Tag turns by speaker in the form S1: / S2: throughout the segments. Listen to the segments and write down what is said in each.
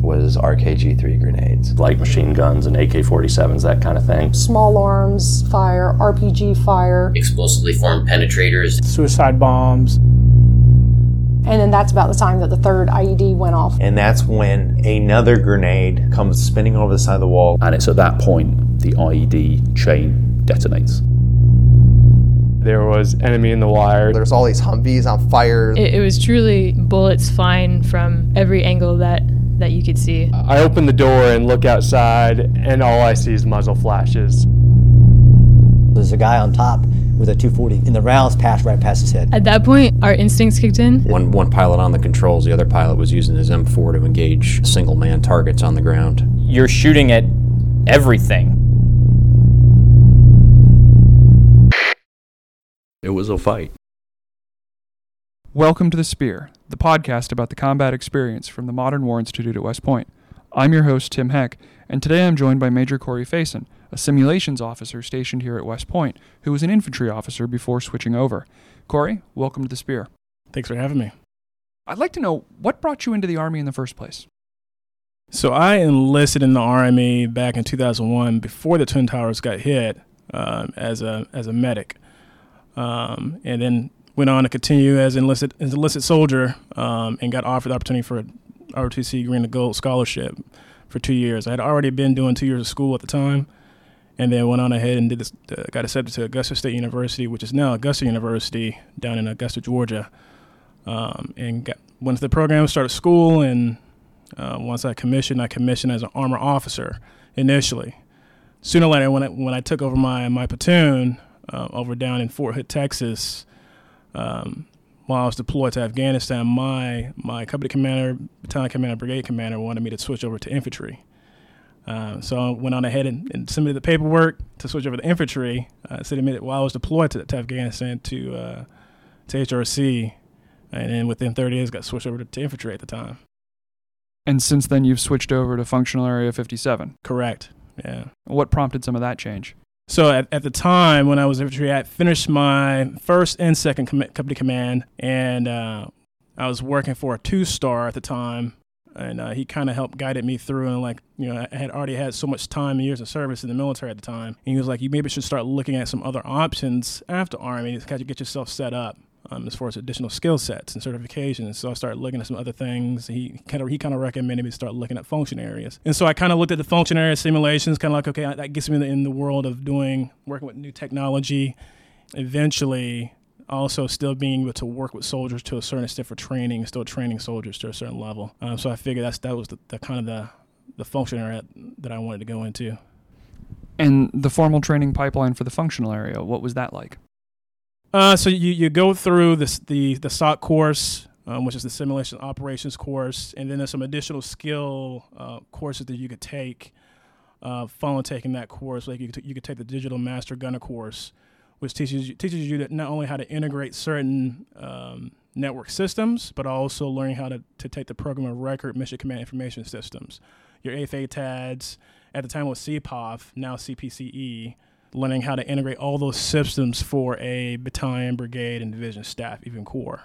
S1: was RKG 3 grenades.
S2: light machine guns and AK 47s, that kind of thing.
S3: small arms fire, RPG fire,
S4: explosively formed penetrators.
S5: suicide bombs.
S3: and then that's about the time that the third IED went off.
S6: And that's when another grenade comes spinning over the side of the wall.
S2: And it's at that point the IED chain detonates.
S5: There was enemy in the wire.
S7: There's all these Humvees on fire.
S8: It, it was truly bullets flying from every angle that, that you could see.
S5: I open the door and look outside, and all I see is muzzle flashes.
S9: There's a guy on top with a 240, and the rounds passed right past his head.
S8: At that point, our instincts kicked in.
S1: One, one pilot on the controls, the other pilot was using his M4 to engage single man targets on the ground.
S10: You're shooting at everything.
S2: It was a fight.
S11: Welcome to The Spear, the podcast about the combat experience from the Modern War Institute at West Point. I'm your host, Tim Heck, and today I'm joined by Major Corey Faison, a simulations officer stationed here at West Point, who was an infantry officer before switching over. Corey, welcome to The Spear.
S5: Thanks for having me.
S11: I'd like to know what brought you into the Army in the first place?
S5: So I enlisted in the Army back in 2001 before the Twin Towers got hit um, as a as a medic, um, and then went on to continue as enlisted as enlisted soldier um, and got offered the opportunity for ROTC Green and Gold scholarship for two years. I had already been doing two years of school at the time, and then went on ahead and did this. Uh, got accepted to Augusta State University, which is now Augusta University down in Augusta, Georgia, um, and got went to the program, started school, and uh, once I commissioned, I commissioned as an armor officer initially. Sooner or later, when I, when I took over my, my platoon uh, over down in Fort Hood, Texas, um, while I was deployed to Afghanistan, my, my company commander, battalion commander, brigade commander wanted me to switch over to infantry. Uh, so I went on ahead and, and, submitted the paperwork to switch over to infantry. I submitted while I was deployed to, to Afghanistan to, uh, to HRC, and then within 30 days got switched over to, to infantry at the time.
S11: And since then, you've switched over to Functional Area 57.
S5: Correct. Yeah.
S11: What prompted some of that change?
S5: So at, at the time when I was infantry, I finished my first and second com- company command, and uh, I was working for a two star at the time. And uh, he kind of helped guided me through, and like you know, I had already had so much time and years of service in the military at the time. And he was like, "You maybe should start looking at some other options after Army to kind of get yourself set up." Um, as far as additional skill sets and certifications. So I started looking at some other things. He kind of he kind of recommended me to start looking at function areas, and so I kind of looked at the function area simulations, kind of like okay, that gets me in the, in the world of doing working with new technology. Eventually, also still being able to work with soldiers to a certain extent for training, still training soldiers to a certain level. Um, so I figured that's that was the, the kind of the the function area that I wanted to go into.
S11: And the formal training pipeline for the functional area, what was that like?
S5: Uh, so you, you go through this, the the SOC course, um, which is the simulation operations course, and then there's some additional skill uh, courses that you could take. Uh, following taking that course, like you could, t- you could take the digital master gunner course, which teaches you, teaches you that not only how to integrate certain um, network systems, but also learning how to, to take the program of record mission command information systems, your AFATDS, at the time was CPOF, now CPCE learning how to integrate all those systems for a battalion, brigade, and division staff, even corps.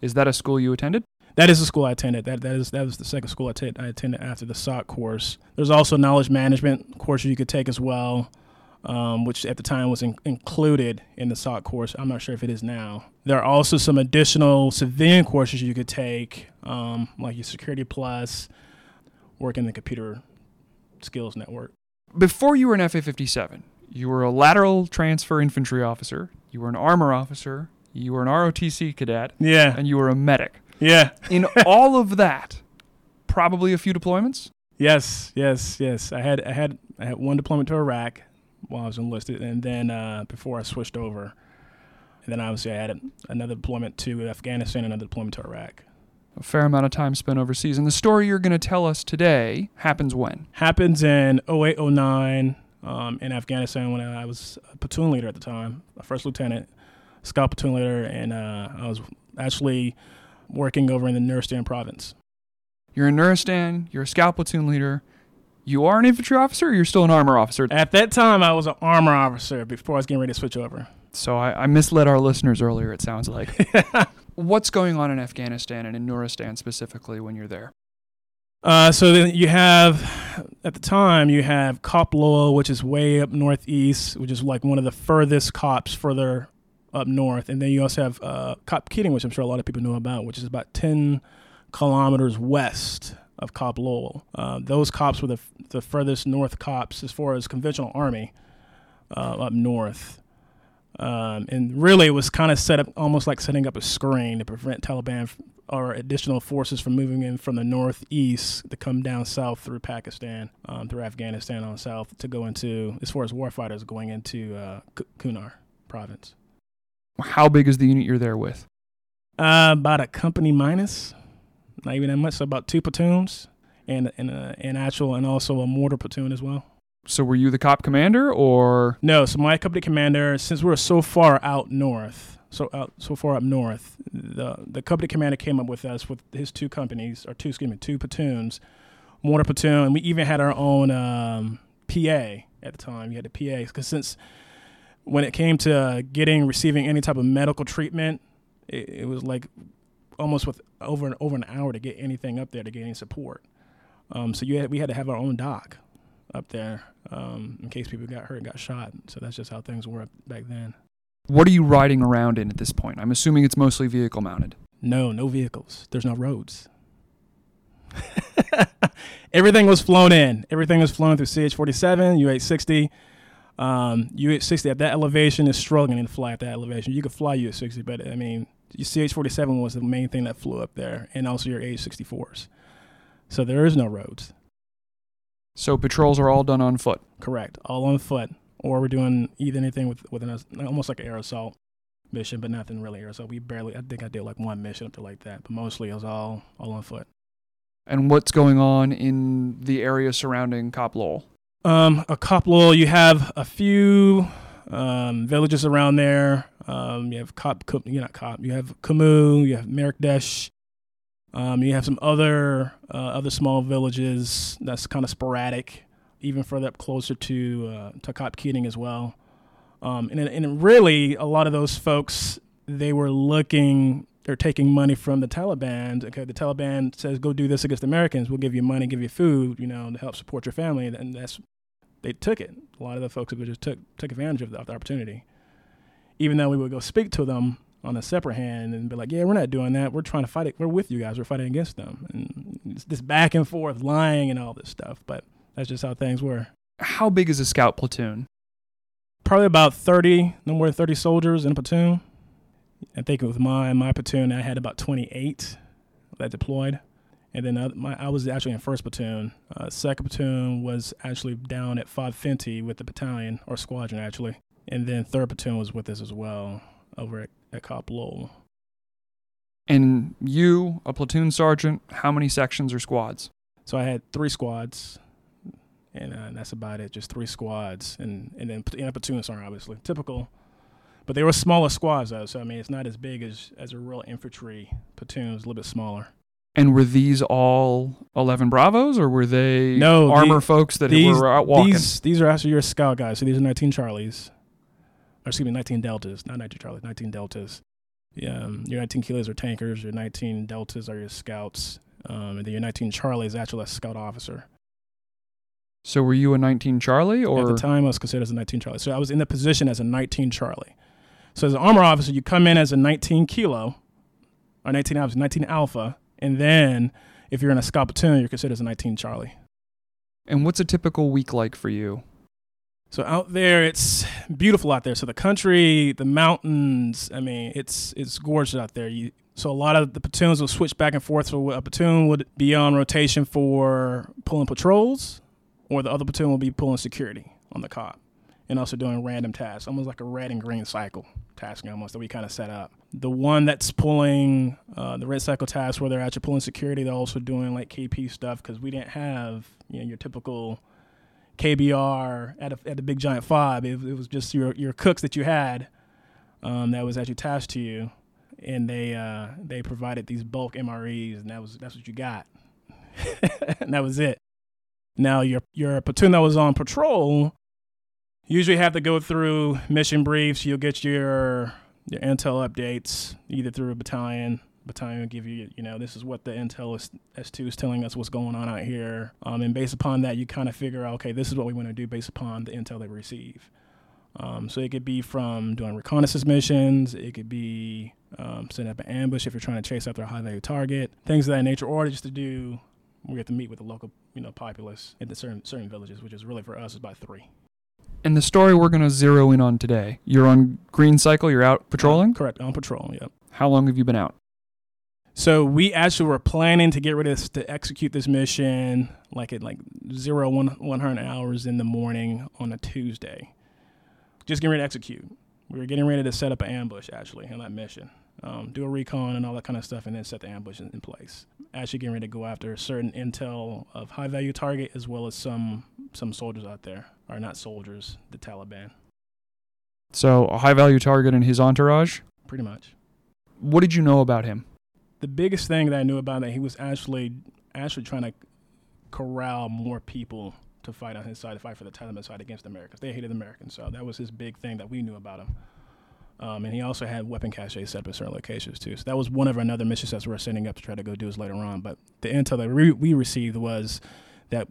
S11: Is that a school you attended?
S5: That is a school I attended. That that is that was the second school I, t- I attended after the SOC course. There's also knowledge management courses you could take as well, um, which at the time was in- included in the SOC course. I'm not sure if it is now. There are also some additional civilian courses you could take, um, like your Security Plus, work in the computer skills network.
S11: Before you were an FA 57, you were a lateral transfer infantry officer, you were an armor officer, you were an ROTC cadet,
S5: yeah,
S11: and you were a medic.
S5: Yeah.
S11: In all of that, probably a few deployments?
S5: Yes, yes, yes. I had I had I had one deployment to Iraq while I was enlisted and then uh, before I switched over. And then obviously I had another deployment to Afghanistan, and another deployment to Iraq.
S11: A fair amount of time spent overseas. And the story you're going to tell us today happens when?
S5: Happens in 08, 09, um, in Afghanistan when I was a platoon leader at the time, a first lieutenant, scout platoon leader, and uh, I was actually working over in the Nuristan province.
S11: You're in Nuristan, you're a scout platoon leader. You are an infantry officer or you're still an armor officer?
S5: At that time, I was an armor officer before I was getting ready to switch over.
S11: So I, I misled our listeners earlier, it sounds like. What's going on in Afghanistan and in Nuristan specifically when you're there?
S5: Uh, so then you have, at the time, you have Cop Lowell, which is way up northeast, which is like one of the furthest cops further up north. And then you also have uh, Kop Keating, which I'm sure a lot of people know about, which is about 10 kilometers west of Cop Lowell. Uh, those cops were the, the furthest north cops as far as conventional army uh, up north. Um, and really, it was kind of set up almost like setting up a screen to prevent Taliban or additional forces from moving in from the northeast to come down south through Pakistan, um, through Afghanistan on south to go into, as far as warfighters going into uh, Kunar province.
S11: How big is the unit you're there with?
S5: Uh, about a company minus, not even that much. So about two platoons and and uh, an actual and also a mortar platoon as well.
S11: So were you the cop commander or
S5: no? So my company commander, since we were so far out north, so out so far up north, the the company commander came up with us with his two companies or two excuse me two platoons, mortar platoon, we even had our own um, PA at the time. You had the PA because since when it came to getting receiving any type of medical treatment, it, it was like almost with over an over an hour to get anything up there to get any support. Um, so you had, we had to have our own doc up there um, in case people got hurt, got shot. So that's just how things were back then.
S11: What are you riding around in at this point? I'm assuming it's mostly vehicle mounted.
S5: No, no vehicles. There's no roads. Everything was flown in. Everything was flown through CH-47, UH-60. Um, UH-60 at that elevation is struggling to fly at that elevation. You could fly UH-60, but I mean, your CH-47 was the main thing that flew up there, and also your AH-64s. So there is no roads.
S11: So patrols are all done on foot.
S5: Correct, all on foot, or we're doing either anything with with an almost like an air assault mission, but nothing really air assault. We barely. I think I did like one mission up to like that, but mostly it was all all on foot.
S11: And what's going on in the area surrounding Kop Lowell?
S5: Um, a Kop Lowell, you have a few um, villages around there. Um, you have Cop, you're not Kop. You have Kamu. You have Merakdesh. Um, you have some other uh, other small villages that's kind of sporadic, even further up closer to uh, to Kop Keating as well. Um, and and really, a lot of those folks they were looking, they're taking money from the Taliban. Okay, the Taliban says go do this against Americans. We'll give you money, give you food, you know, to help support your family, and that's they took it. A lot of the folks just took took advantage of the, of the opportunity. Even though we would go speak to them on a separate hand and be like, yeah, we're not doing that. We're trying to fight it. We're with you guys. We're fighting against them. And it's this back and forth lying and all this stuff. But that's just how things were.
S11: How big is a scout platoon?
S5: Probably about 30, no more than 30 soldiers in a platoon. I think with my, my platoon, I had about 28 that deployed. And then uh, my, I was actually in first platoon. Uh, second platoon was actually down at 5 Fenty with the battalion or squadron, actually. And then third platoon was with us as well over at, Kop Lowell.
S11: And you, a platoon sergeant, how many sections or squads?
S5: So I had three squads, and uh, that's about it. Just three squads, and and then in a platoon sergeant, obviously typical. But they were smaller squads though, so I mean it's not as big as as a real infantry platoon. It's a little bit smaller.
S11: And were these all eleven Bravos, or were they
S5: no
S11: armor
S5: the,
S11: folks that
S5: these,
S11: were out walking?
S5: These these are actually your scout guys. So these are nineteen Charlies or excuse me, 19 deltas, not 19 Charlie, 19 deltas. Yeah, um, your 19 kilos are tankers, your 19 deltas are your scouts, um, and then your 19 Charlie is actually a scout officer.
S11: So were you a 19 Charlie, or
S5: at the time I was considered as a 19 Charlie? So I was in the position as a 19 Charlie. So as an armor officer, you come in as a 19 kilo, or 19 alpha, 19 alpha, and then if you're in a scout platoon, you're considered as a 19 Charlie.
S11: And what's a typical week like for you?
S5: So out there, it's beautiful out there. So the country, the mountains. I mean, it's it's gorgeous out there. You, so a lot of the platoons will switch back and forth. So a platoon would be on rotation for pulling patrols, or the other platoon will be pulling security on the Kop, and also doing random tasks, almost like a red and green cycle tasking almost that we kind of set up. The one that's pulling uh, the red cycle task, where they're actually pulling security, they're also doing like KP stuff because we didn't have you know your typical KBR at a, at the big giant fob. It, it was just your your cooks that you had um, that was actually attached to you, and they uh, they provided these bulk MREs, and that was that's what you got, and that was it. Now your your platoon that was on patrol usually have to go through mission briefs. You'll get your your intel updates either through a battalion. Battalion give you, you know, this is what the intel is, S2 is telling us what's going on out here. Um, and based upon that, you kind of figure out, okay, this is what we want to do based upon the intel they receive. Um, so it could be from doing reconnaissance missions. It could be um, setting up an ambush if you're trying to chase after a high value target, things of that nature, or just to do. We get to meet with the local, you know, populace in the certain certain villages, which is really for us is about three.
S11: And the story we're going to zero in on today. You're on green cycle. You're out patrolling.
S5: Correct, on patrol. Yep.
S11: How long have you been out?
S5: So we actually were planning to get rid of this, to execute this mission like at like zero one one hundred hours in the morning on a Tuesday. Just getting ready to execute. We were getting ready to set up an ambush actually on that mission, um, do a recon and all that kind of stuff, and then set the ambush in, in place. Actually getting ready to go after a certain intel of high value target as well as some some soldiers out there, or not soldiers, the Taliban.
S11: So a high value target and his entourage.
S5: Pretty much.
S11: What did you know about him?
S5: The biggest thing that I knew about that he was actually actually trying to corral more people to fight on his side, to fight for the Taliban side against Americans. They hated Americans, so that was his big thing that we knew about him. Um, and he also had weapon caches set up in certain locations too. So that was one of another missions that we were setting up to try to go do this later on. But the intel that we, we received was that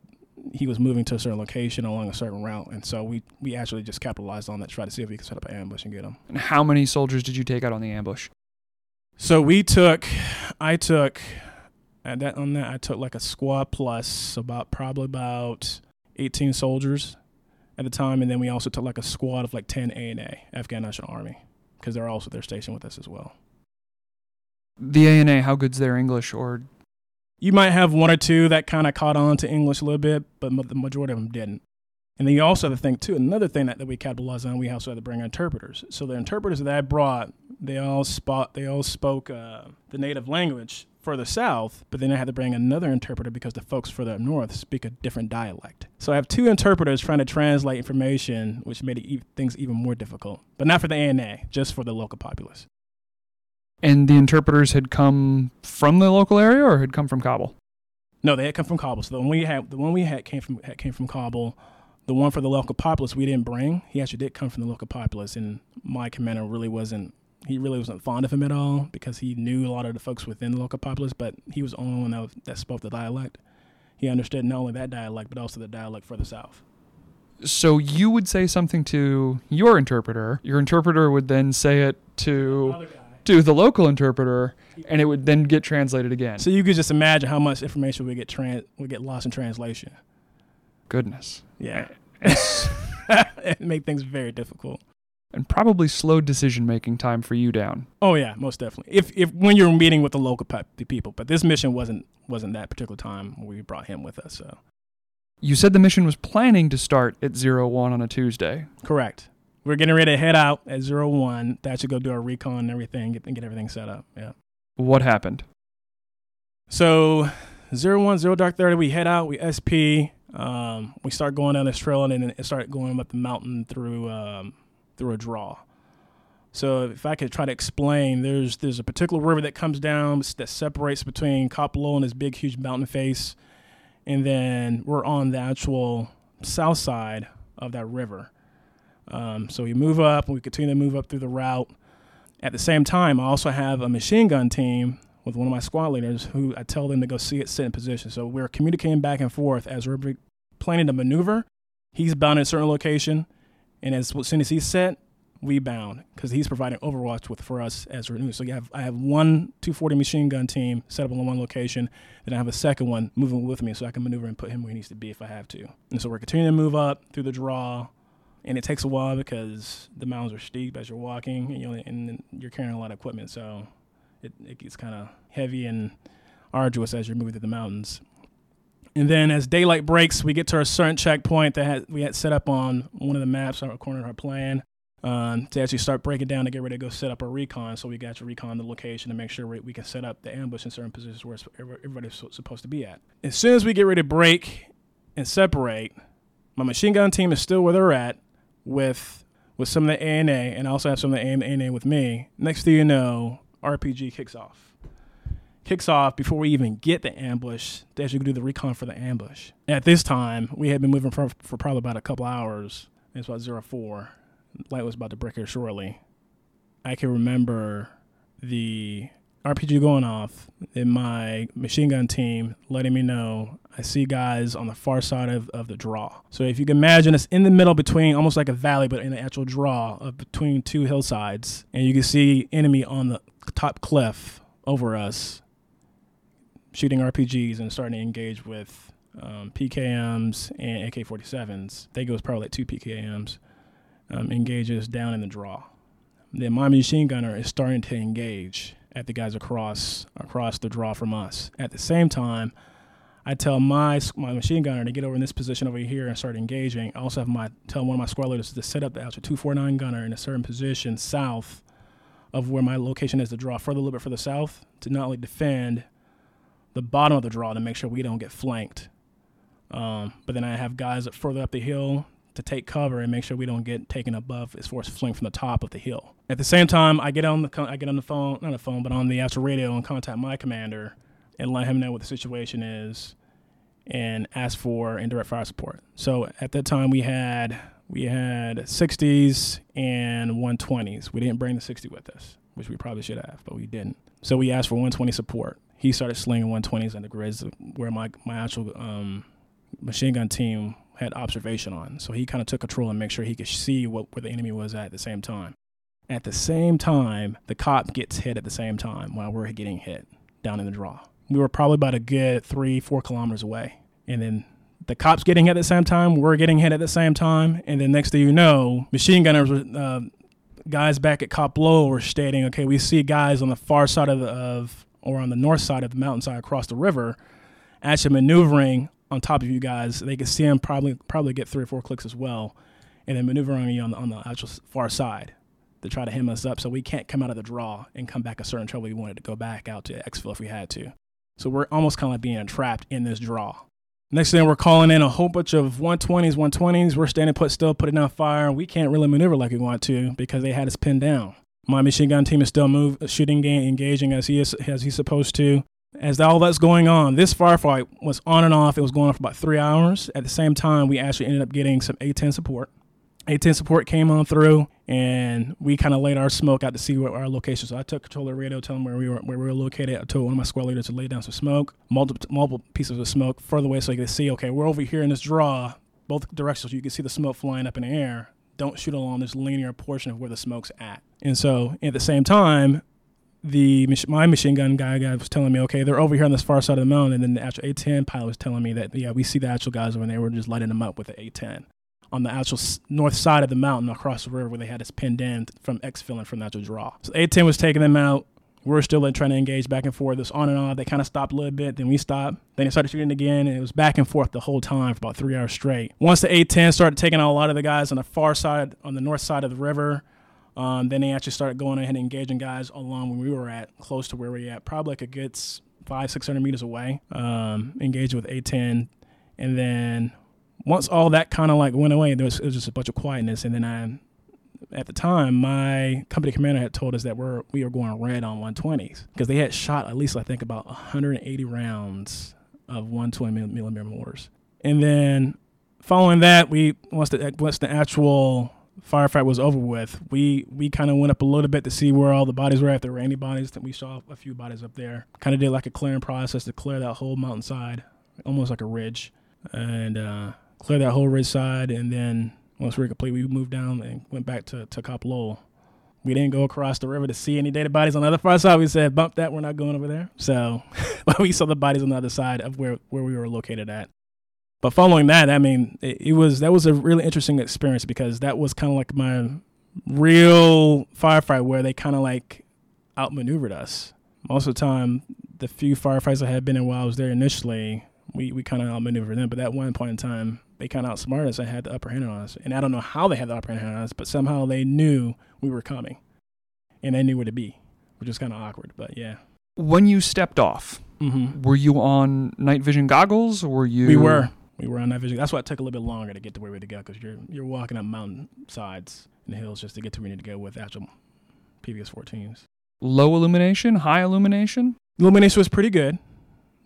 S5: he was moving to a certain location along a certain route, and so we we actually just capitalized on that, to try to see if we could set up an ambush and get him.
S11: And how many soldiers did you take out on the ambush?
S5: So we took, I took, at that on that I took like a squad plus about probably about 18 soldiers at the time, and then we also took like a squad of like 10 ANA Afghan National Army because they're also they're stationed with us as well.
S11: The ANA, how good's their English? Or
S5: you might have one or two that kind of caught on to English a little bit, but the majority of them didn't. And then you also have to think too. Another thing that, that we capitalized on, we also had to bring interpreters. So the interpreters that I brought, they all spot, they all spoke uh, the native language further south, but then I had to bring another interpreter because the folks further up north speak a different dialect. So I have two interpreters trying to translate information, which made e- things even more difficult. But not for the ANA, just for the local populace.
S11: And the interpreters had come from the local area, or had come from Kabul.
S5: No, they had come from Kabul. So the one we had, the one we had came from had came from Kabul. The one for the local populace we didn't bring. He actually did come from the local populace, and my commander really wasn't. He really wasn't fond of him at all because he knew a lot of the folks within the local populace, but he was the only one that, that spoke the dialect. He understood not only that dialect, but also the dialect further south.
S11: So you would say something to your interpreter. Your interpreter would then say it to to the local interpreter, and it would then get translated again.
S5: So you could just imagine how much information would get trans would get lost in translation.
S11: Goodness.
S5: Yeah. it made things very difficult.
S11: And probably slowed decision making time for you down.
S5: Oh yeah, most definitely. If if when you're meeting with the local pe- the people, but this mission wasn't wasn't that particular time we brought him with us. So
S11: you said the mission was planning to start at zero one on a Tuesday.
S5: Correct. We're getting ready to head out at zero one. That should go do our recon and everything, get, and get everything set up. Yeah.
S11: What happened?
S5: So zero one zero dark thirty. We head out. We SP. Um, we start going down this trail and then it start going up the mountain through um, through a draw. So if I could try to explain, there's there's a particular river that comes down that separates between COP Lowell and this big huge mountain face, and then we're on the actual south side of that river. Um, so we move up and we continue to move up through the route. At the same time, I also have a machine gun team with one of my squad leaders who I tell them to go see it sit in position. So we're communicating back and forth as we're planning to maneuver. He's bound in a certain location, and as, soon as he's set, we bound because he's providing overwatch with for us as we're new. So you have I have one 240 machine gun team set up in one location, then I have a second one moving with me so I can maneuver and put him where he needs to be if I have to. And so we're continuing to move up through the draw, and it takes a while because the mountains are steep as you're walking, and, you know, and you're carrying a lot of equipment, so it, it gets kind of heavy and arduous as you're moving through the mountains. And then as daylight breaks, we get to a certain checkpoint that had, we had set up on one of the maps on our corner of our plan um, to actually start breaking down to get ready to go set up a recon. So we got to recon the location to make sure we, we can set up the ambush in certain positions where everybody's supposed to be at. As soon as we get ready to break and separate, My machine gun team is still where they're at with with some of the ANA, and I also have some of the ANA with me. Next thing you know, RPG kicks off. Kicks off before we even get the ambush. They actually do the recon for the ambush. At this time, we had been moving for, for probably about a couple hours. It's about zero four. Light was about to break here shortly. I can remember the RPG going off and my machine gun team letting me know I see guys on the far side of, of the draw. So if you can imagine it's in the middle between almost like a valley, but in the actual draw of between two hillsides, and you can see enemy on the top cliff over us shooting RPGs and starting to engage with um, PKMs and AK 47s. They goes probably like two PKMs. Um, engages down in the draw. Then my machine gunner is starting to engage at the guys across across the draw from us. At the same time, I tell my my machine gunner to get over in this position over here and start engaging. I also have my tell one of my squad leaders to set up the actual 249 gunner in a certain position south of where my location is to draw further a little bit further south to not only defend the bottom of the draw to make sure we don't get flanked. Um, but then I have guys further up the hill to take cover and make sure we don't get taken above as far as flank from the top of the hill. At the same time, I get on the I get on the phone, not the phone, but on the actual radio and contact my commander and let him know what the situation is and ask for indirect fire support. So at that time we had we had 60s and 120s. We didn't bring the 60 with us, which we probably should have, but we didn't. So we asked for 120 support. He started slinging 120s in the grids where my my actual um, machine gun team had observation on. So he kind of took control and make sure he could see what where the enemy was at, at the same time. At the same time, the cop gets hit at the same time while we're getting hit down in the draw. We were probably about a good three, four kilometers away. And then the cops getting hit at the same time, we're getting hit at the same time. And then next thing you know, machine gunners, uh, guys back at Cop Low were stating, okay, we see guys on the far side of the, of, or on the north side of the mountainside across the river actually maneuvering on top of you guys. They could see him probably probably get three or four clicks as well, and then maneuvering you on the, on the actual far side to try to hem us up so we can't come out of the draw and come back a certain trouble we wanted to go back out to exfil if we had to. So we're almost kind of like being trapped in this draw. Next thing we're calling in a whole bunch of 120s, 120s. We're standing put still, putting down fire. We can't really maneuver like we want to because they had us pinned down. My machine gun team is still move, shooting, engaging as he is as he's supposed to as all that's going on, this firefight was on and off. It was going on for about three hours. At the same time, we actually ended up getting some A10 support. A10 support came on through, and we kind of laid our smoke out to see where our location. So I took control of the radio, telling where we were where we were located. I told one of my squad leaders to lay down some smoke, multiple multiple pieces of smoke further away, so you could see. Okay, we're over here in this draw, both directions. You can see the smoke flying up in the air. Don't shoot along this linear portion of where the smoke's at. And so at the same time, the my machine gun guy, guy was telling me, okay, they're over here on this far side of the mountain, and then the actual A10 pilot was telling me that yeah, we see the actual guys over there. We're just lighting them up with the A10 on the actual north side of the mountain across the river where they had us pinned in from exfilling from the actual draw. So A10 was taking them out. We're still trying to engage back and forth. This on and off. They kind of stopped a little bit, then we stopped. Then they started shooting again, and it was back and forth the whole time for about three hours straight. Once the A10 started taking out a lot of the guys on the far side, on the north side of the river, um, then they actually started going ahead and engaging guys along where we were at, close to where we were at, probably like a good five, six hundred meters away. Um, engaged with A10, and then once all that kind of like went away, there was, was, just a bunch of quietness. And then I, at the time, my company commander had told us that we're we were going red on 120s because they had shot at least I think about 180 rounds of 120 millimeter mortars. And then following that, we once the once the actual firefight was over with, we we kind of went up a little bit to see where all the bodies were. If there were any bodies, that we saw a few bodies up there. Kind of did like a clearing process to clear that whole mountainside, almost like a ridge, and uh, clear that whole ridge side. And then once we were complete, we moved down and went back to to Cop Lowell. We didn't go across the river to see any dead bodies on the other far side. We said, bump that, we're not going over there. So but we saw the bodies on the other side of where, where we were located at. But following that, I mean, it, it was that was a really interesting experience because that was kind of like my real firefight where they kind of like outmaneuvered us. Most of the time, the few firefights I had been in while I was there initially, we, we kind of outmaneuvered them. But that one point in time, they kind of outsmarted us and had the upper hand on us. And I don't know how they had the upper hand on us, but somehow they knew we were coming and they knew where to be, which is kind of awkward. But yeah.
S11: When you stepped off,
S5: mm-hmm.
S11: were you on night vision goggles? Or were you?
S5: We were We were on night vision. That's why it took a little bit longer to get to where we had to go because you're you're walking up mountain sides and hills just to get to where you need to go with actual PVS 14s.
S11: Low illumination, high illumination.
S5: Illumination was pretty good.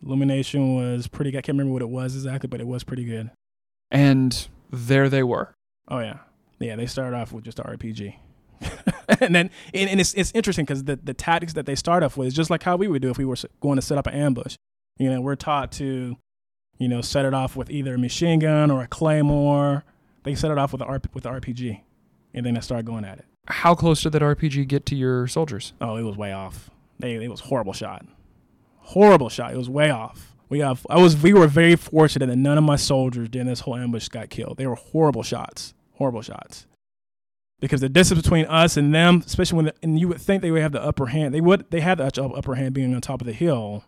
S5: Illumination was pretty. good. I can't remember what it was exactly, but it was pretty good.
S11: And there they were.
S5: Oh yeah, yeah. They started off with just a RPG, and then and, and it's it's interesting because the the tactics that they start off with is just like how we would do if we were going to set up an ambush. You know, we're taught to, you know, set it off with either a machine gun or a claymore. They set it off with a with the RPG, and then they start going at it.
S11: How close did that RPG get to your soldiers?
S5: Oh, it was way off. They it was horrible shot, horrible shot. It was way off. We have I was we were very fortunate that none of my soldiers during this whole ambush got killed. They were horrible shots, horrible shots. Because the distance between us and them, especially when the, and you would think they would have the upper hand. They would they had the upper hand being on top of the hill,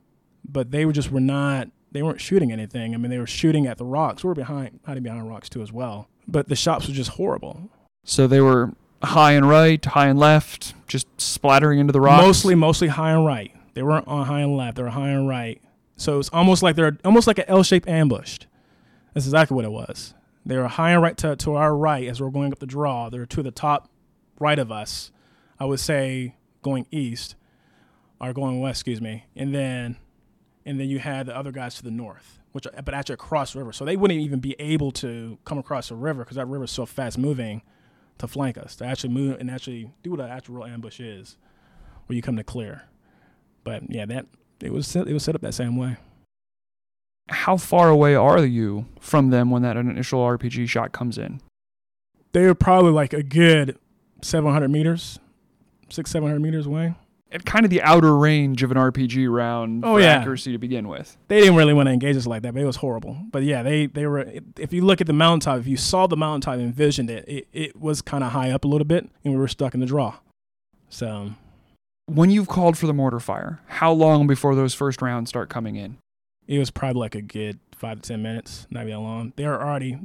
S5: but they were just were not. They weren't shooting anything. I mean, they were shooting at the rocks. We were behind hiding behind rocks too as well. But the shots were just horrible.
S11: So they were high and right, high and left, just splattering into the rocks.
S5: Mostly, mostly high and right. They weren't on high and left. They were high and right. So it's almost like they're almost like an L-shaped ambushed. That's exactly what it was. They were high and right to, to our right as we're going up the draw. They're to the top right of us. I would say going east or going west, excuse me. And then and then you had the other guys to the north, which but actually across river. So they wouldn't even be able to come across the river because that river is so fast moving to flank us, to actually move and actually do what an actual real ambush is, where you come to clear. But yeah, that it was set- it was set up that same way.
S11: How far away are you from them when that initial RPG shot comes in?
S5: They were probably like a good 700 meters, six 700 meters away.
S11: At kind of the outer range of an RPG round
S5: Oh, yeah.
S11: accuracy to begin with.
S5: They didn't really want to engage us like that, but it was horrible. But yeah, they they were. If you look at the mountaintop, if you saw the mountaintop and envisioned it, it, it was kind of high up a little bit, and we were stuck in the draw. So
S11: When you've called for the mortar fire, how long before those first rounds start coming in?
S5: it was probably like a good five to ten minutes, not that long. They were already,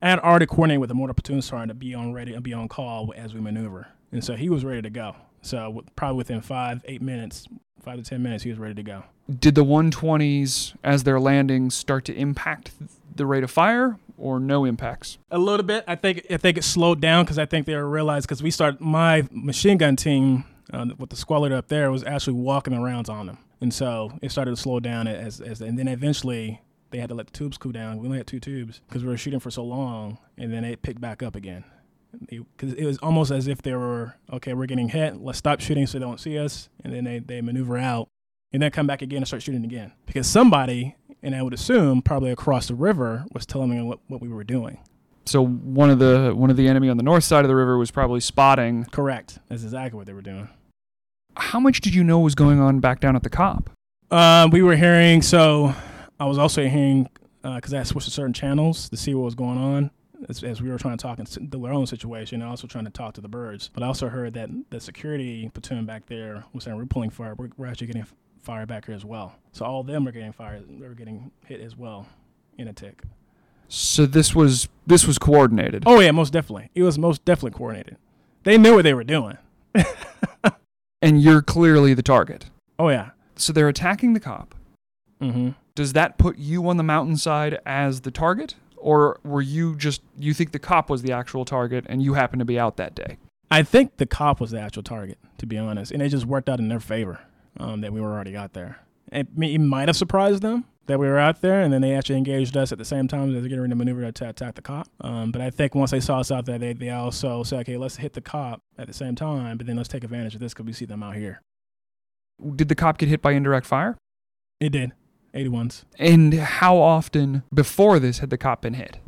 S5: I had already coordinated with the mortar platoon sergeant to be on ready and be on call as we maneuver, and so he was ready to go. So probably within five eight minutes, five to ten minutes, he was ready to go.
S11: Did the 120s, as they're landing, start to impact the rate of fire or no impacts?
S5: A little bit. I think I think it slowed down because I think they realized because we started my machine gun team uh, with the squad leader up there was actually walking the rounds on them, and so it started to slow down as as and then eventually they had to let the tubes cool down. We only had two tubes because we were shooting for so long, and then it picked back up again. Because it was almost as if they were okay. We're getting hit. Let's stop shooting so they don't see us, and then they they maneuver out, and then come back again and start shooting again because somebody, and I would assume probably across the river, was telling them what, what we were doing.
S11: So one of the one of the enemy on the north side of the river was probably spotting.
S5: Correct. That's exactly what they were doing.
S11: How much did you know was going on back down at the cop?
S5: Um, we were hearing. So I was also hearing because I switched to certain channels to see what was going on as, as we were trying to talk and do our own situation. I also trying to talk to the birds, but I also heard that the security platoon back there was saying we're pulling fire. We're, we're actually getting fire back here as well. So all of them were getting fired. They were getting hit as well in a tick.
S11: So this was this was coordinated.
S5: Oh yeah, most definitely. It was most definitely coordinated. They knew what they were doing.
S11: And you're clearly the target.
S5: Oh yeah.
S11: So they're attacking the cop.
S5: Mm-hmm.
S11: Does that put you on the mountainside as the target? Or were you just you think the cop was the actual target and you happened to be out that day?
S5: I think the cop was the actual target, to be honest, and it just worked out in their favor um, that we were already out there. It, it might have surprised them that we were out there, and then they actually engaged us at the same time as they were getting ready to maneuver to attack the cop. Um, but I think once they saw us out there, they, they also said, okay, let's hit the cop at the same time, but then let's take advantage of this because we see them out here.
S11: Did the cop get hit by indirect fire?
S5: It did. 81s.
S11: And how often before this had the cop been hit?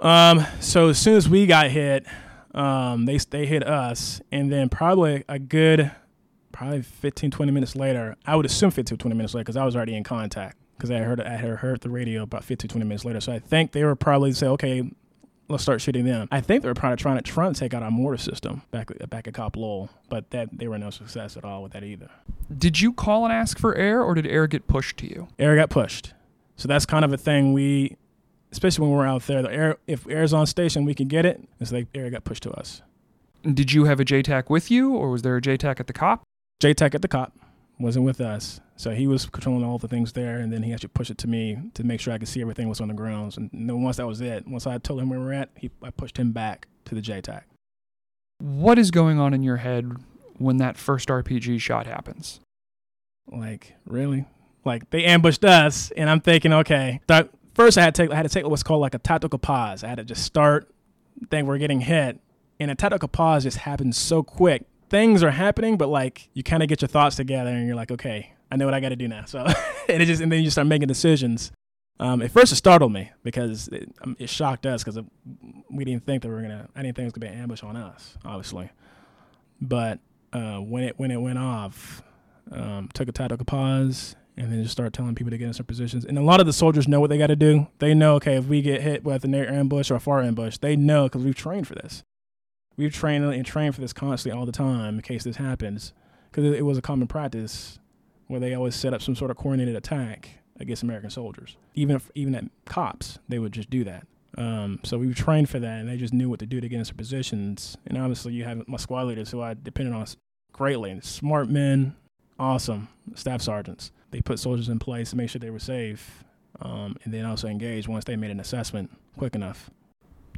S5: Um, so as soon as we got hit, um, they they hit us, and then probably a good, probably 15, 20 minutes later, I would assume 15, 20 minutes later, because I was already in contact, because I heard I had heard the radio about 15, 20 minutes later. So I think they were probably say, okay, let's start shooting them. I think they were probably trying to trying to take out our mortar system back back at Cop Lowell, but that they were no success at all with that either.
S11: Did you call and ask for air or did air get pushed to you?
S5: Air got pushed, so that's kind of a thing we. Especially when we're out there, the air if air's on station, we can get it. It's like air got pushed to us.
S11: Did you have a JTAC with you or was there a JTAC at the cop?
S5: JTAC at the cop. Wasn't with us. So he was controlling all the things there, and then he actually pushed it to me to make sure I could see everything was on the grounds. And then once that was it, once I told him where we were at, he, I pushed him back to the JTAC.
S11: What is going on in your head when that first RPG shot happens?
S5: Like, really? Like they ambushed us, and I'm thinking, okay. First, I had to take I had to take what's called like a tactical pause. I had to just start, think we're getting hit, and a tactical pause just happens so quick. Things are happening, but like you kind of get your thoughts together, and you're like, okay, I know what I got to do now. So, and it just and then you start making decisions. Um, at first, it startled me because it, um, it shocked us because we didn't think that we were gonna. I didn't think it was gonna be an ambush on us, obviously. But uh, when it when it went off, um, took a tactical pause, and then just start telling people to get in certain positions. And a lot of the soldiers know what they got to do. They know, okay, if we get hit with an air ambush or a far ambush, they know because we've trained for this. We've trained and trained for this constantly all the time in case this happens, because it, was a common practice where they always set up some sort of coordinated attack against American soldiers. Even if, even at cops, they would just do that. Um, so we were trained for that, and they just knew what to do to get into positions. And obviously, you have my squad leaders who I depended on greatly. Smart men, awesome staff sergeants. They put soldiers in place to make sure they were safe, um, and then also engaged once they made an assessment quick enough.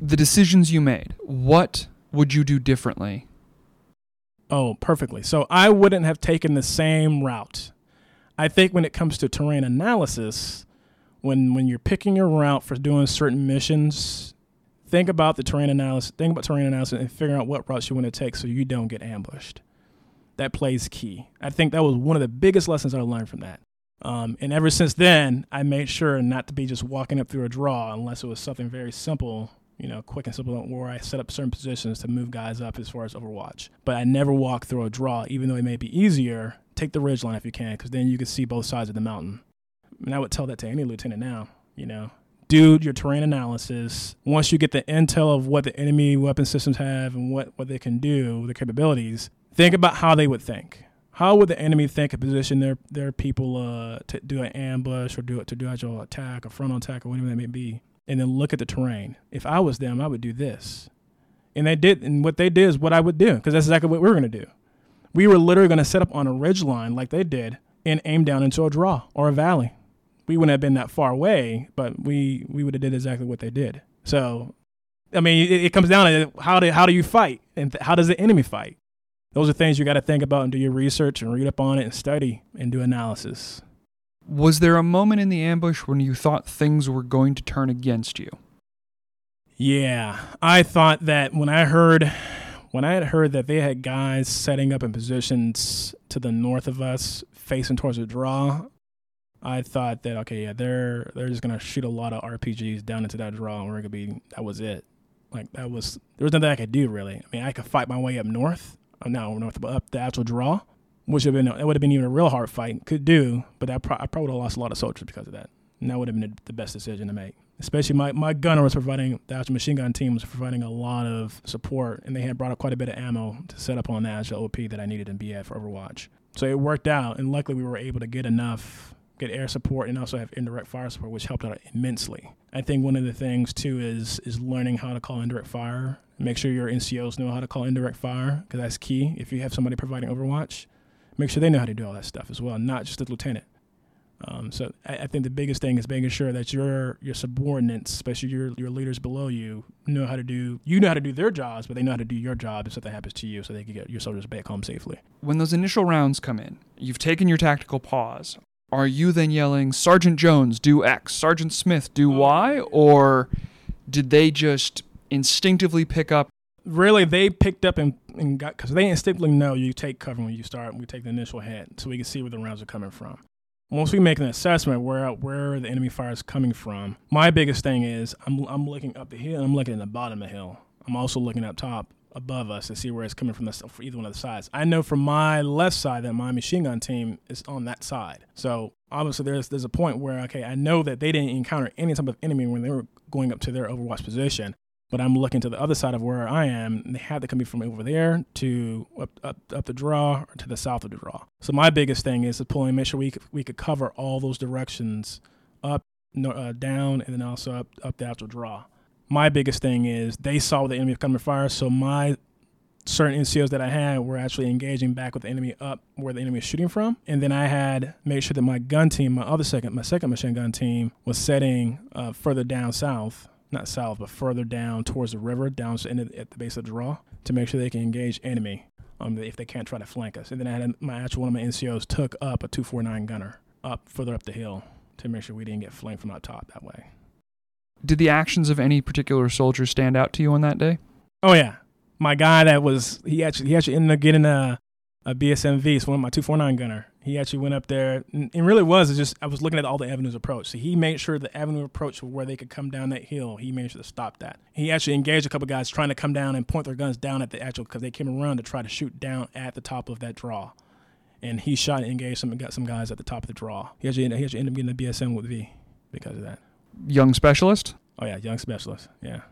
S11: The decisions you made, what would you do differently?
S5: Oh, perfectly. So I wouldn't have taken the same route. I think when it comes to terrain analysis, when when you're picking your route for doing certain missions, think about the terrain analysis. Think about terrain analysis and figure out what routes you want to take so you don't get ambushed. That plays key. I think that was one of the biggest lessons I learned from that. Um, and ever since then, I made sure not to be just walking up through a draw unless it was something very simple, you know, quick and simple, where I set up certain positions to move guys up as far as Overwatch. But I never walk through a draw, even though it may be easier. Take the ridge line if you can, because then you can see both sides of the mountain. And I would tell that to any lieutenant now, you know. Do your terrain analysis. Once you get the intel of what the enemy weapon systems have and what, what they can do, their capabilities, think about how they would think. How would the enemy think and position their their people uh, to do an ambush or do it to do actual attack or frontal attack or whatever that may be, and then look at the terrain. If I was them, I would do this, and they did. And what they did is what I would do because that's exactly what we were going to do. We were literally going to set up on a ridge line like they did and aim down into a draw or a valley. We wouldn't have been that far away, but we we would have did exactly what they did. So, I mean, it, it comes down to how do how do you fight and th- how does the enemy fight? those are things you got to think about and do your research and read up on it and study and do analysis.
S11: Was there a moment in the ambush when you thought things were going to turn against you?
S5: Yeah, I thought that when I heard when I had heard that they had guys setting up in positions to the north of us facing towards the draw, I thought that okay, yeah, they're they're just gonna shoot a lot of RPGs down into that draw and we're gonna be that was it. Like that was there was nothing I could do really. I mean, I could fight my way up north, uh, no north, but up the actual draw, which would have been it would have been even a real hard fight. Could do, but I, pro- I probably would have lost a lot of soldiers because of that. And that would have been the best decision to make. Especially my, my gunner was providing the actual machine gun team was providing a lot of support, and they had brought up quite a bit of ammo to set up on the actual OP that I needed in BF for Overwatch. So it worked out, and luckily we were able to get enough get air support and also have indirect fire support, which helped out immensely. I think one of the things too is is learning how to call indirect fire. Make sure your NCOs know how to call indirect fire because that's key. If you have somebody providing Overwatch, make sure they know how to do all that stuff as well, not just the lieutenant. Um, so I, I, think the biggest thing is making sure that your your subordinates, especially your your leaders below you, know how to do you know how to do their jobs, but they know how to do your job if something happens to you, so they can get your soldiers back home safely.
S11: When those initial rounds come in, you've taken your tactical pause. Are you then yelling, Sergeant Jones, do X, Sergeant Smith, do Y, or did they just instinctively pick up?
S5: Really, they picked up and, and got because they instinctively know you take cover when you start. We take the initial hit, so we can see where the rounds are coming from once we make an assessment where where the enemy fire is coming from, my biggest thing is I'm I'm looking up the hill. I'm looking at the bottom of the hill. I'm also looking up top above us to see where it's coming from the, for either one of the sides. I know from my left side that my machine gun team is on that side. So obviously there's there's a point where okay, I know that they didn't encounter any type of enemy when they were going up to their Overwatch position but I'm looking to the other side of where I am. And they have to come from over there to up, up, up the draw or to the south of the draw. So my biggest thing is to pull and make sure we could, we could cover all those directions up, uh, down, and then also up, up the actual draw. My biggest thing is they saw the enemy coming fire, so my certain NCOs that I had were actually engaging back with the enemy up where the enemy is shooting from, and then I had made sure that my gun team, my other second, my second machine gun team, was setting uh, further down south, not south, but further down towards the river, down to, at the base of the draw, to make sure they can engage enemy um, if they can't try to flank us. And then I had my actual one of my NCOs took up a 249 gunner up further up the hill to make sure we didn't get flanked from up top that way.
S11: Did the actions of any particular soldier stand out to you on that day?
S5: Oh yeah, my guy that was he actually he actually ended up getting a a BSMV, so one of my 249 gunner. He actually went up there, and it really was it just I was looking at all the avenues approach. So he made sure the avenue approach where they could come down that hill. He made sure to stop that. He actually engaged a couple guys trying to come down and point their guns down at the actual because they came around to try to shoot down at the top of that draw. And he shot and engaged some got some guys at the top of the draw. He actually he actually ended up getting a BSM with V because of that.
S11: Young specialist.
S5: Oh yeah, young specialist. Yeah.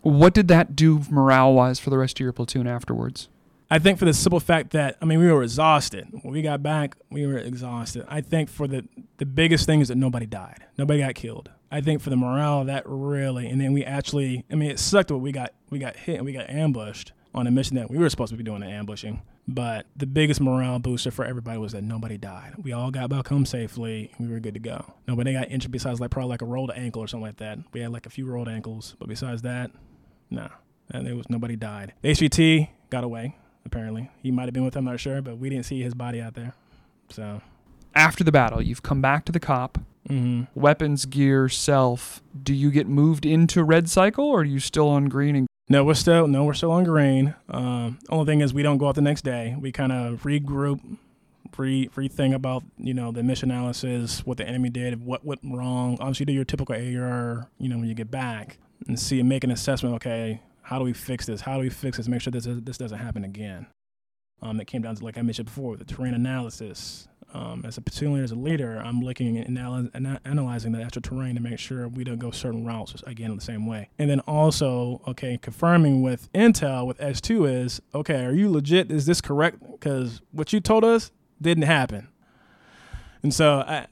S11: What did that do morale wise for the rest of your platoon afterwards?
S5: I think for the simple fact that I mean we were exhausted. When we got back, we were exhausted. I think for the the biggest thing is that nobody died. Nobody got killed. I think for the morale that really and then we actually I mean it sucked but we got we got hit and we got ambushed on a mission that we were supposed to be doing the ambushing. But the biggest morale booster for everybody was that nobody died. We all got back home safely. We were good to go. Nobody got injured besides like probably like a rolled ankle or something like that. We had like a few rolled ankles, but besides that, no. And there was nobody died. The HVT got away, apparently. He might have been with them, I'm not sure, but we didn't see his body out there. So
S11: after the battle, you've come back to the cop.
S5: Mm-hmm.
S11: Weapons, gear, self. Do you get moved into red cycle, or are you still on green and
S5: no, we're still no, we're still on green. Um, only thing is we don't go out the next day. We kind of regroup, re rethink about you know the mission analysis, what the enemy did, what went wrong. Obviously, do your typical AR, you know, when you get back and see and make an assessment. Okay, how do we fix this? How do we fix this? Make sure this this doesn't happen again. Um, that came down to like I mentioned before, the terrain analysis, um, as a platoon leader, as a leader, I'm looking and analyzing the actual terrain to make sure we don't go certain routes again in the same way. And then also, okay, confirming with intel with S2 is okay, are you legit? Is this correct? Because what you told us didn't happen. And so, I,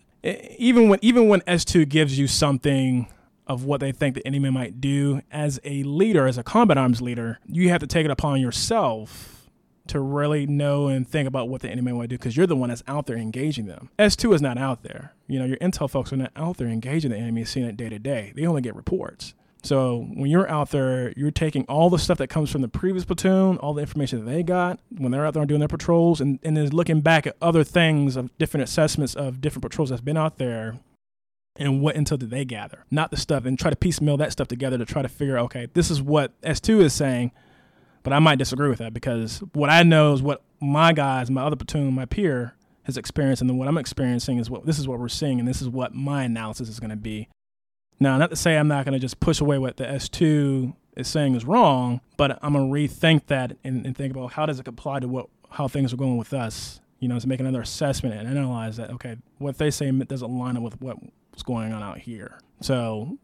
S5: even when even when S2 gives you something of what they think the enemy might do, as a leader, as a combat arms leader, you have to take it upon yourself to really know and think about what the enemy might do because you're the one that's out there engaging them. S2 is not out there. You know, your intel folks are not out there engaging the enemy, seeing it day to day. They only get reports. So when you're out there, you're taking all the stuff that comes from the previous platoon, all the information that they got when they're out there doing their patrols, and, and then looking back at other things of different assessments of different patrols that's been out there and what intel did they gather? Not the stuff and try to piecemeal that stuff together to try to figure okay, this is what S2 is saying but I might disagree with that because what I know is what my guys, my other platoon, my peer has experienced, and then what I'm experiencing is what this is what we're seeing, and this is what my analysis is going to be. Now, not to say I'm not going to just push away what the S2 is saying is wrong, but I'm going to rethink that and, and, think about how does it apply to what how things are going with us. You know, to make another assessment and analyze that. Okay, what they say doesn't line up with what's going on out here. So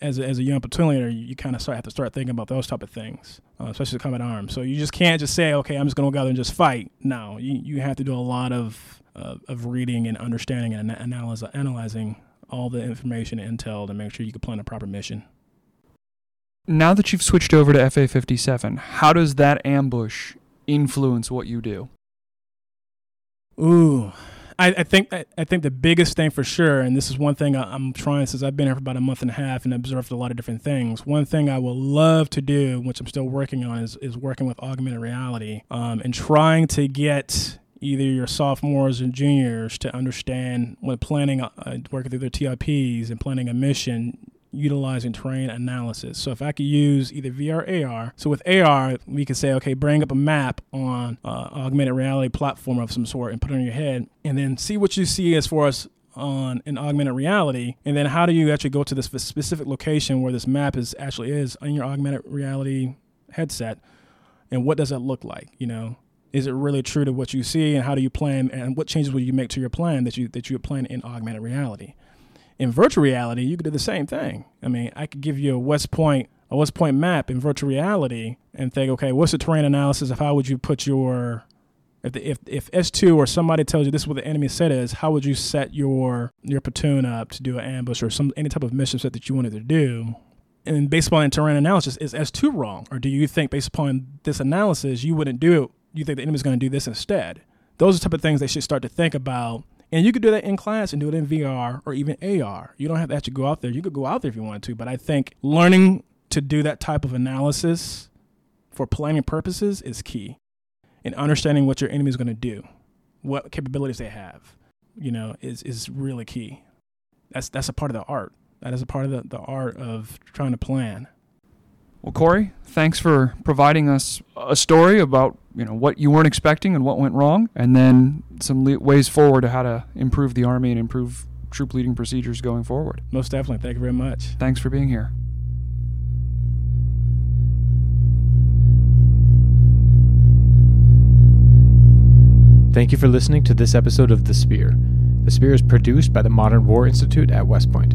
S5: as a, as a young platoon leader, you, you kind of start have to start thinking about those type of things, uh, especially the combat arms. So you just can't just say, okay, I'm just going to go out there and just fight. No, you, you have to do a lot of uh, of reading and understanding and analyze, analyzing all the information and intel to make sure you can plan a proper mission.
S11: Now that you've switched over to FA 57, how does that ambush influence what you do?
S5: Ooh, I, I think I, think the biggest thing for sure, and this is one thing I, am trying since I've been here for about a month and a half and observed a lot of different things. One thing I will love to do, which I'm still working on, is is working with augmented reality um, and trying to get either your sophomores and juniors to understand when planning, uh, working through their TLPs and planning a mission, utilizing terrain analysis. So if I could use either VR AR, so with AR, we could say, okay, bring up a map on uh, augmented reality platform of some sort and put it on your head, and then see what you see as far as on an augmented reality, and then how do you actually go to this specific location where this map is actually is on your augmented reality headset, and what does that look like? You know, is it really true to what you see, and how do you plan, and what changes will you make to your plan that you that you plan in augmented reality? In virtual reality, you could do the same thing. I mean, I could give you a West Point a West Point map in virtual reality and think, okay, what's the terrain analysis of how would you put your if the, if if S two or somebody tells you this is what the enemy set is, how would you set your your platoon up to do an ambush or some any type of mission set that you wanted to do? and based upon terrain analysis is S2 wrong? Or do you think based upon this analysis you wouldn't do it? You think the enemy's going to do this instead? Those are the type of things they should start to think about. And you could do that in class and do it in VR or even AR. You don't have to actually go out there. You could go out there if you wanted to, but I think learning to do that type of analysis for planning purposes is key. And understanding what your enemy is going to do, what capabilities they have, you know, is is really key. That's that's a part of the art. That is a part of the, the art of trying to plan.
S11: Well, Corey, thanks for providing us a story about you know what you weren't expecting and what went wrong, and then some le- ways forward to how to improve the army and improve troop leading procedures going forward.
S5: Most definitely. Thank you very much.
S11: Thanks for being here.
S12: Thank you for listening to this episode of The Spear. The Spear is produced by the Modern War Institute at West Point.